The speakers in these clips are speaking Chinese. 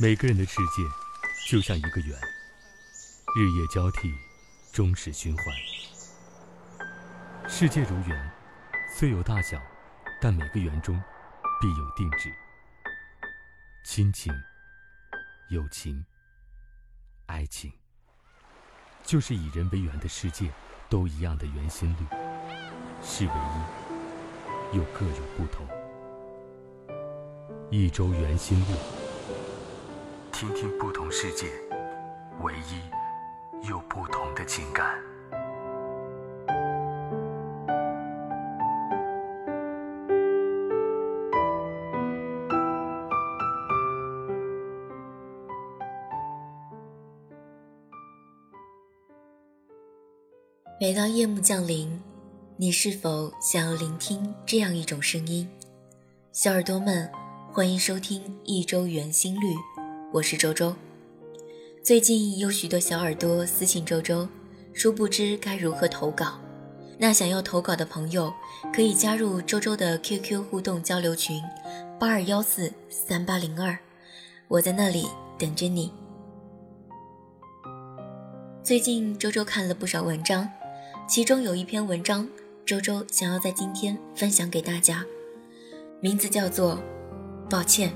每个人的世界就像一个圆，日夜交替，终始循环。世界如圆，虽有大小，但每个圆中必有定制。亲情、友情、爱情，就是以人为圆的世界，都一样的圆心率，是唯一，又各有不同。一周圆心率，听听不同世界，唯一又不同的情感。每当夜幕降临，你是否想要聆听这样一种声音？小耳朵们，欢迎收听一周圆心率，我是周周。最近有许多小耳朵私信周周，殊不知该如何投稿。那想要投稿的朋友，可以加入周周的 QQ 互动交流群：八二幺四三八零二，我在那里等着你。最近周周看了不少文章。其中有一篇文章，周周想要在今天分享给大家，名字叫做《抱歉，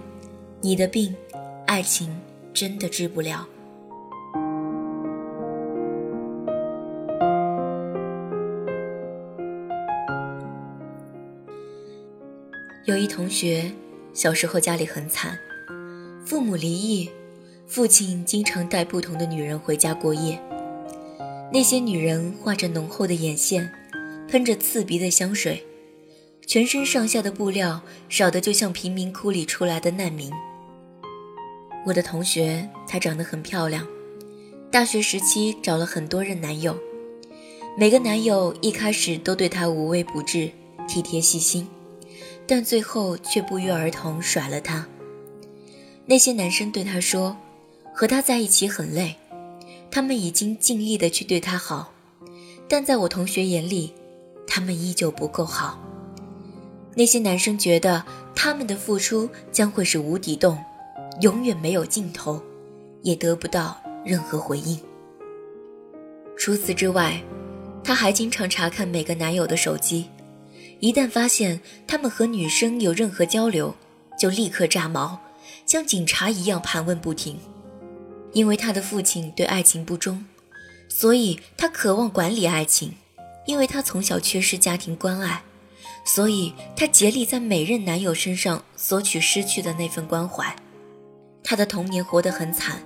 你的病，爱情真的治不了》。有一同学小时候家里很惨，父母离异，父亲经常带不同的女人回家过夜。那些女人画着浓厚的眼线，喷着刺鼻的香水，全身上下的布料少得就像贫民窟里出来的难民。我的同学她长得很漂亮，大学时期找了很多任男友，每个男友一开始都对她无微不至、体贴细心，但最后却不约而同甩了她。那些男生对她说：“和他在一起很累。”他们已经尽力的去对她好，但在我同学眼里，他们依旧不够好。那些男生觉得他们的付出将会是无底洞，永远没有尽头，也得不到任何回应。除此之外，他还经常查看每个男友的手机，一旦发现他们和女生有任何交流，就立刻炸毛，像警察一样盘问不停。因为他的父亲对爱情不忠，所以他渴望管理爱情；因为他从小缺失家庭关爱，所以他竭力在每任男友身上索取失去的那份关怀。他的童年活得很惨，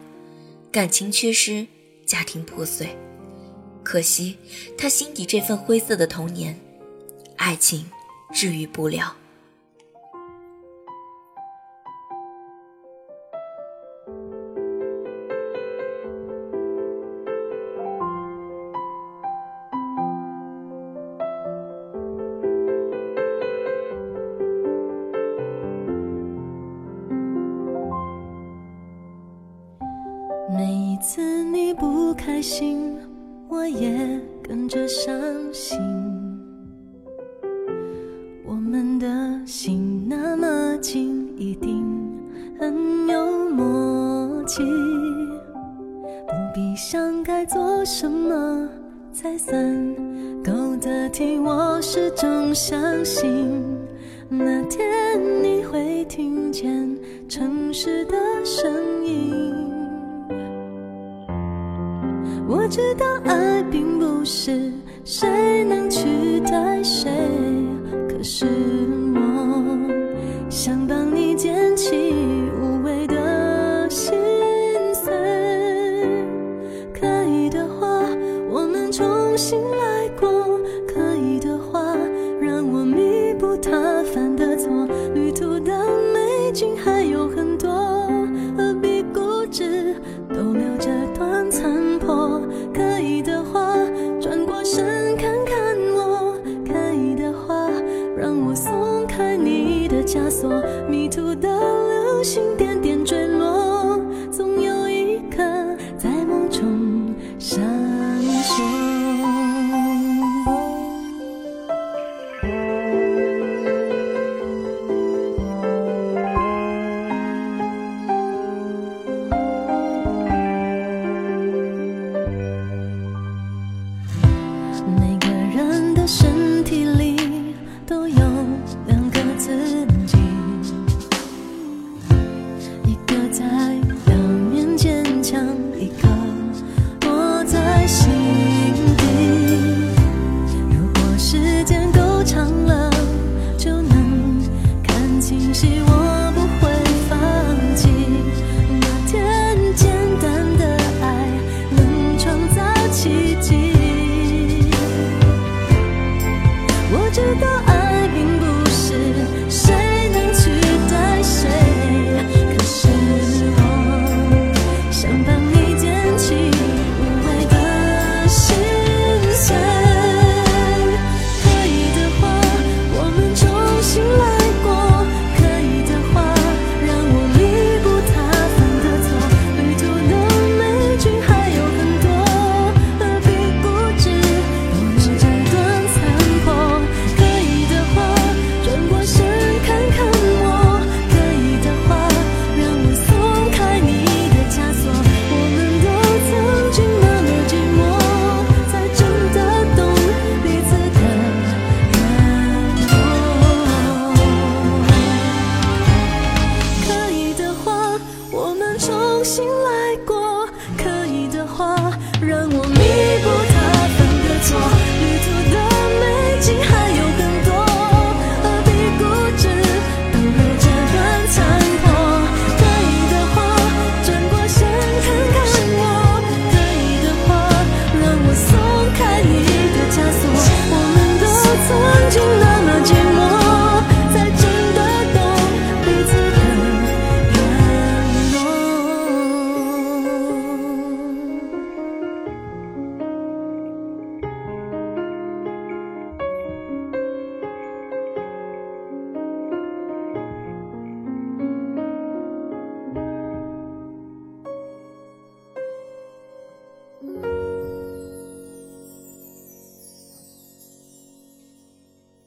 感情缺失，家庭破碎。可惜他心底这份灰色的童年，爱情治愈不了。什么才算够得体，我始终相信那天你会听见城市的声音。我知道爱并不是谁能取代谁，可是我想帮你捡起竟还有很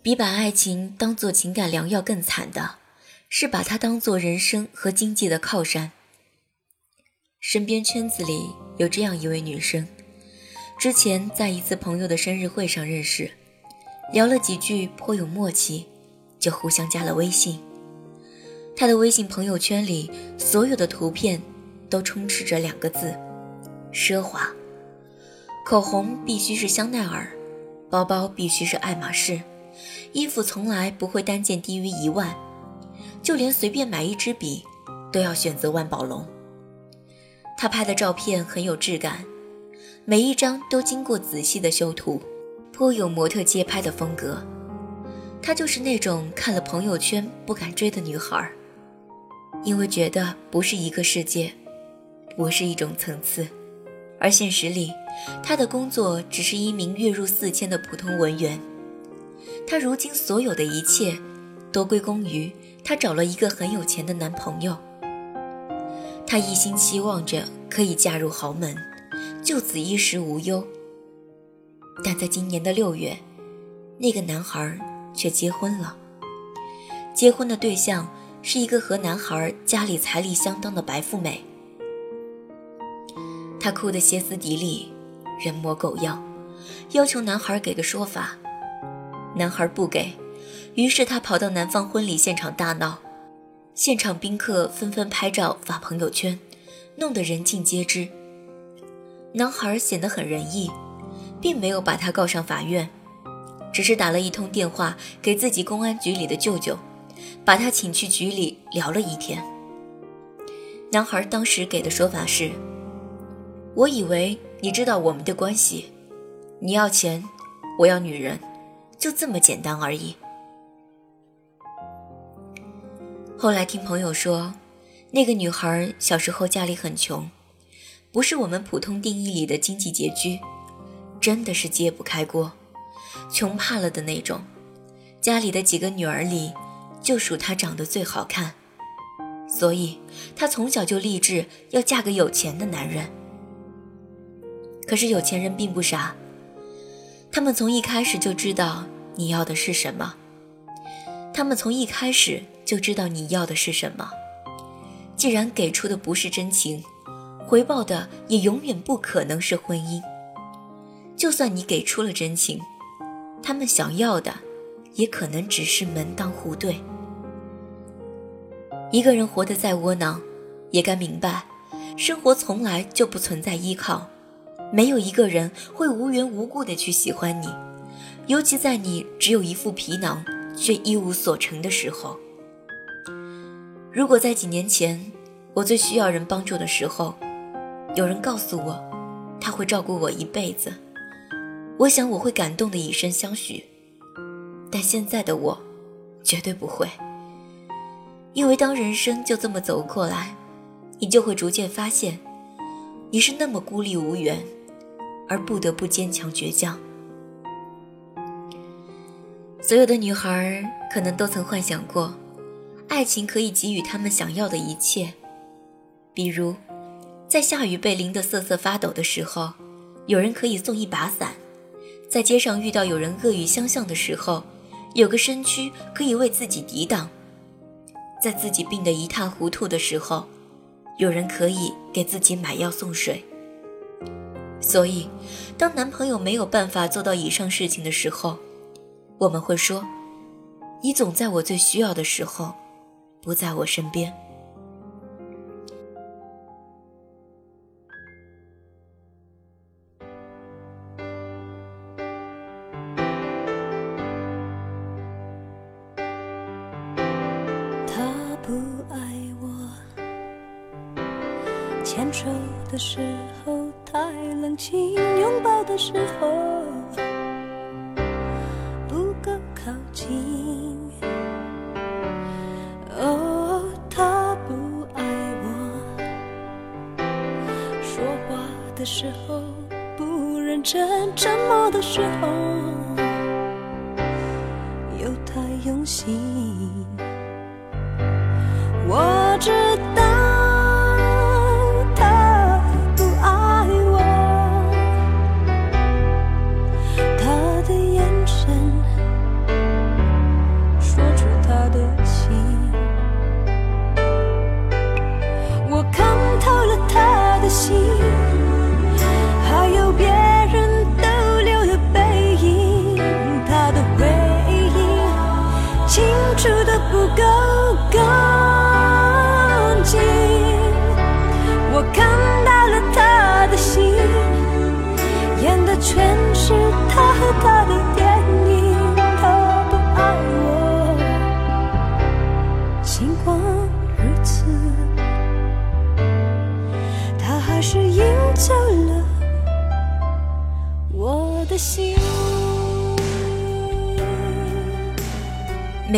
比把爱情当做情感良药更惨的，是把它当做人生和经济的靠山。身边圈子里有这样一位女生，之前在一次朋友的生日会上认识，聊了几句颇有默契，就互相加了微信。她的微信朋友圈里所有的图片都充斥着两个字：奢华。口红必须是香奈儿，包包必须是爱马仕。衣服从来不会单件低于一万，就连随便买一支笔，都要选择万宝龙。他拍的照片很有质感，每一张都经过仔细的修图，颇有模特街拍的风格。她就是那种看了朋友圈不敢追的女孩，因为觉得不是一个世界，不是一种层次。而现实里，她的工作只是一名月入四千的普通文员。她如今所有的一切，都归功于她找了一个很有钱的男朋友。她一心期望着可以嫁入豪门，就此衣食无忧。但在今年的六月，那个男孩却结婚了。结婚的对象是一个和男孩家里财力相当的白富美。她哭得歇斯底里，人模狗样，要求男孩给个说法。男孩不给，于是他跑到男方婚礼现场大闹，现场宾客纷纷拍照发朋友圈，弄得人尽皆知。男孩显得很仁义，并没有把他告上法院，只是打了一通电话给自己公安局里的舅舅，把他请去局里聊了一天。男孩当时给的说法是：“我以为你知道我们的关系，你要钱，我要女人。”就这么简单而已。后来听朋友说，那个女孩小时候家里很穷，不是我们普通定义里的经济拮据，真的是揭不开锅，穷怕了的那种。家里的几个女儿里，就属她长得最好看，所以她从小就立志要嫁个有钱的男人。可是有钱人并不傻。他们从一开始就知道你要的是什么，他们从一开始就知道你要的是什么。既然给出的不是真情，回报的也永远不可能是婚姻。就算你给出了真情，他们想要的也可能只是门当户对。一个人活得再窝囊，也该明白，生活从来就不存在依靠。没有一个人会无缘无故的去喜欢你，尤其在你只有一副皮囊却一无所成的时候。如果在几年前我最需要人帮助的时候，有人告诉我他会照顾我一辈子，我想我会感动的以身相许。但现在的我，绝对不会，因为当人生就这么走过来，你就会逐渐发现，你是那么孤立无援，而不得不坚强倔强。所有的女孩可能都曾幻想过，爱情可以给予她们想要的一切，比如，在下雨被淋得瑟瑟发抖的时候，有人可以送一把伞；在街上遇到有人恶语相向的时候，有个身躯可以为自己抵挡；在自己病得一塌糊涂的时候，有人可以给自己买药送水。所以，当男朋友没有办法做到以上事情的时候，我们会说：“你总在我最需要的时候，不在我身边。”他不爱我，牵手的时候冷清拥抱的时候不够靠近。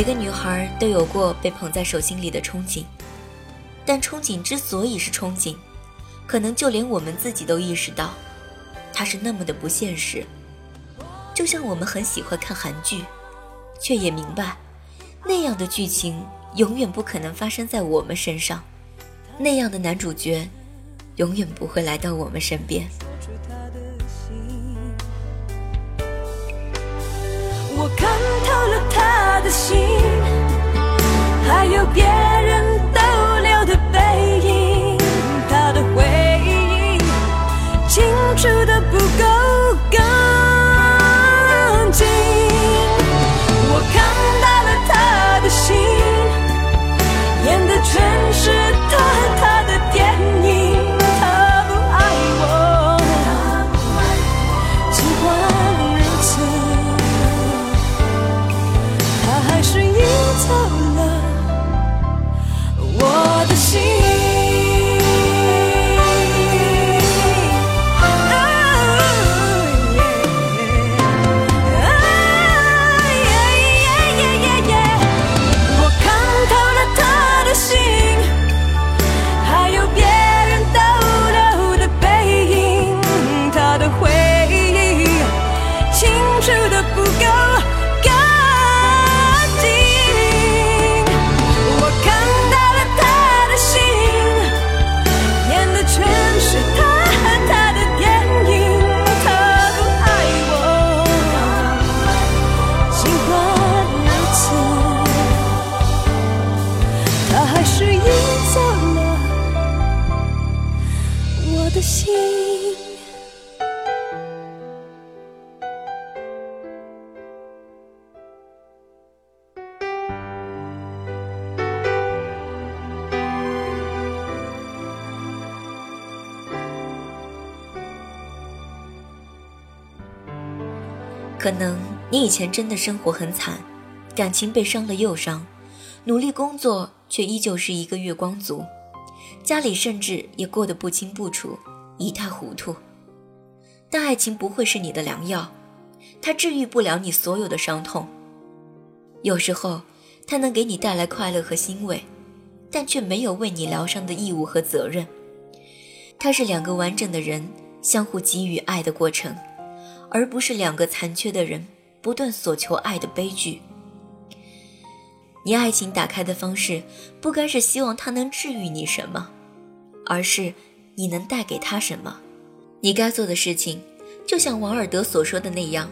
每个女孩都有过被捧在手心里的憧憬，但憧憬之所以是憧憬，可能就连我们自己都意识到，它是那么的不现实。就像我们很喜欢看韩剧，却也明白，那样的剧情永远不可能发生在我们身上，那样的男主角，永远不会来到我们身边。我看透了他的心，还有别人逗留的背影，他的回忆清楚的不够干净。我看到了他的心，演的全可能你以前真的生活很惨，感情被伤了又伤，努力工作却依旧是一个月光族，家里甚至也过得不清不楚，一塌糊涂。但爱情不会是你的良药，它治愈不了你所有的伤痛。有时候，它能给你带来快乐和欣慰，但却没有为你疗伤的义务和责任。它是两个完整的人相互给予爱的过程，而不是两个残缺的人不断索求爱的悲剧。你爱情打开的方式，不该是希望他能治愈你什么，而是你能带给他什么。你该做的事情，就像王尔德所说的那样，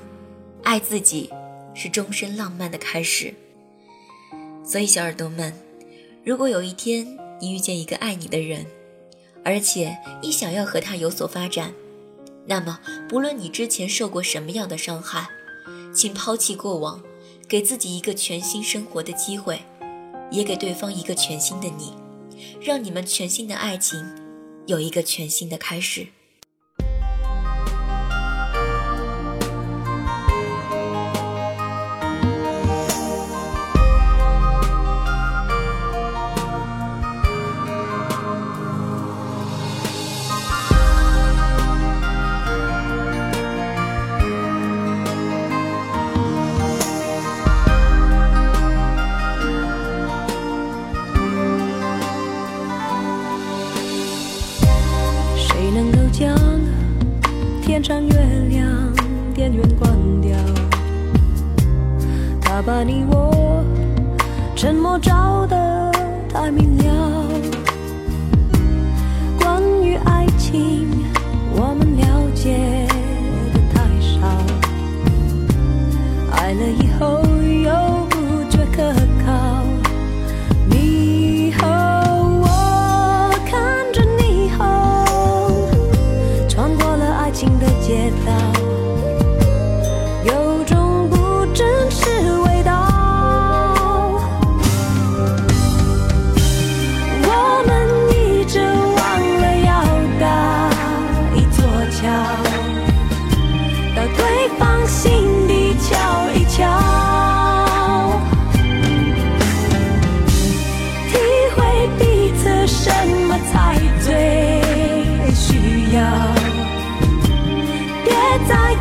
爱自己是终身浪漫的开始。所以，小耳朵们，如果有一天你遇见一个爱你的人，而且一想要和他有所发展，那么不论你之前受过什么样的伤害，请抛弃过往。给自己一个全新生活的机会，也给对方一个全新的你，让你们全新的爱情有一个全新的开始。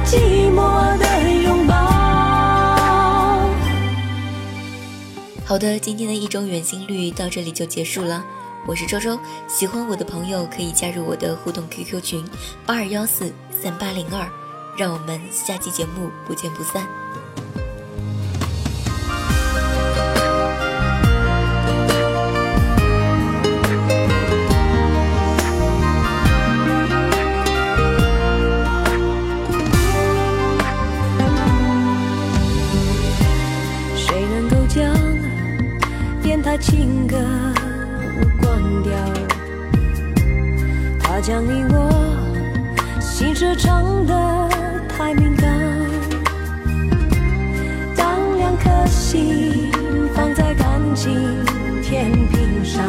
寂寞的拥抱好的，今天的一周远心率到这里就结束了。我是周周，喜欢我的朋友可以加入我的互动 QQ 群八二幺四三八零二，让我们下期节目不见不散。情歌关掉，他将你我心事唱得太敏感。当两颗心放在感情天平上，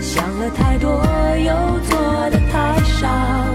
想了太多又做的太少。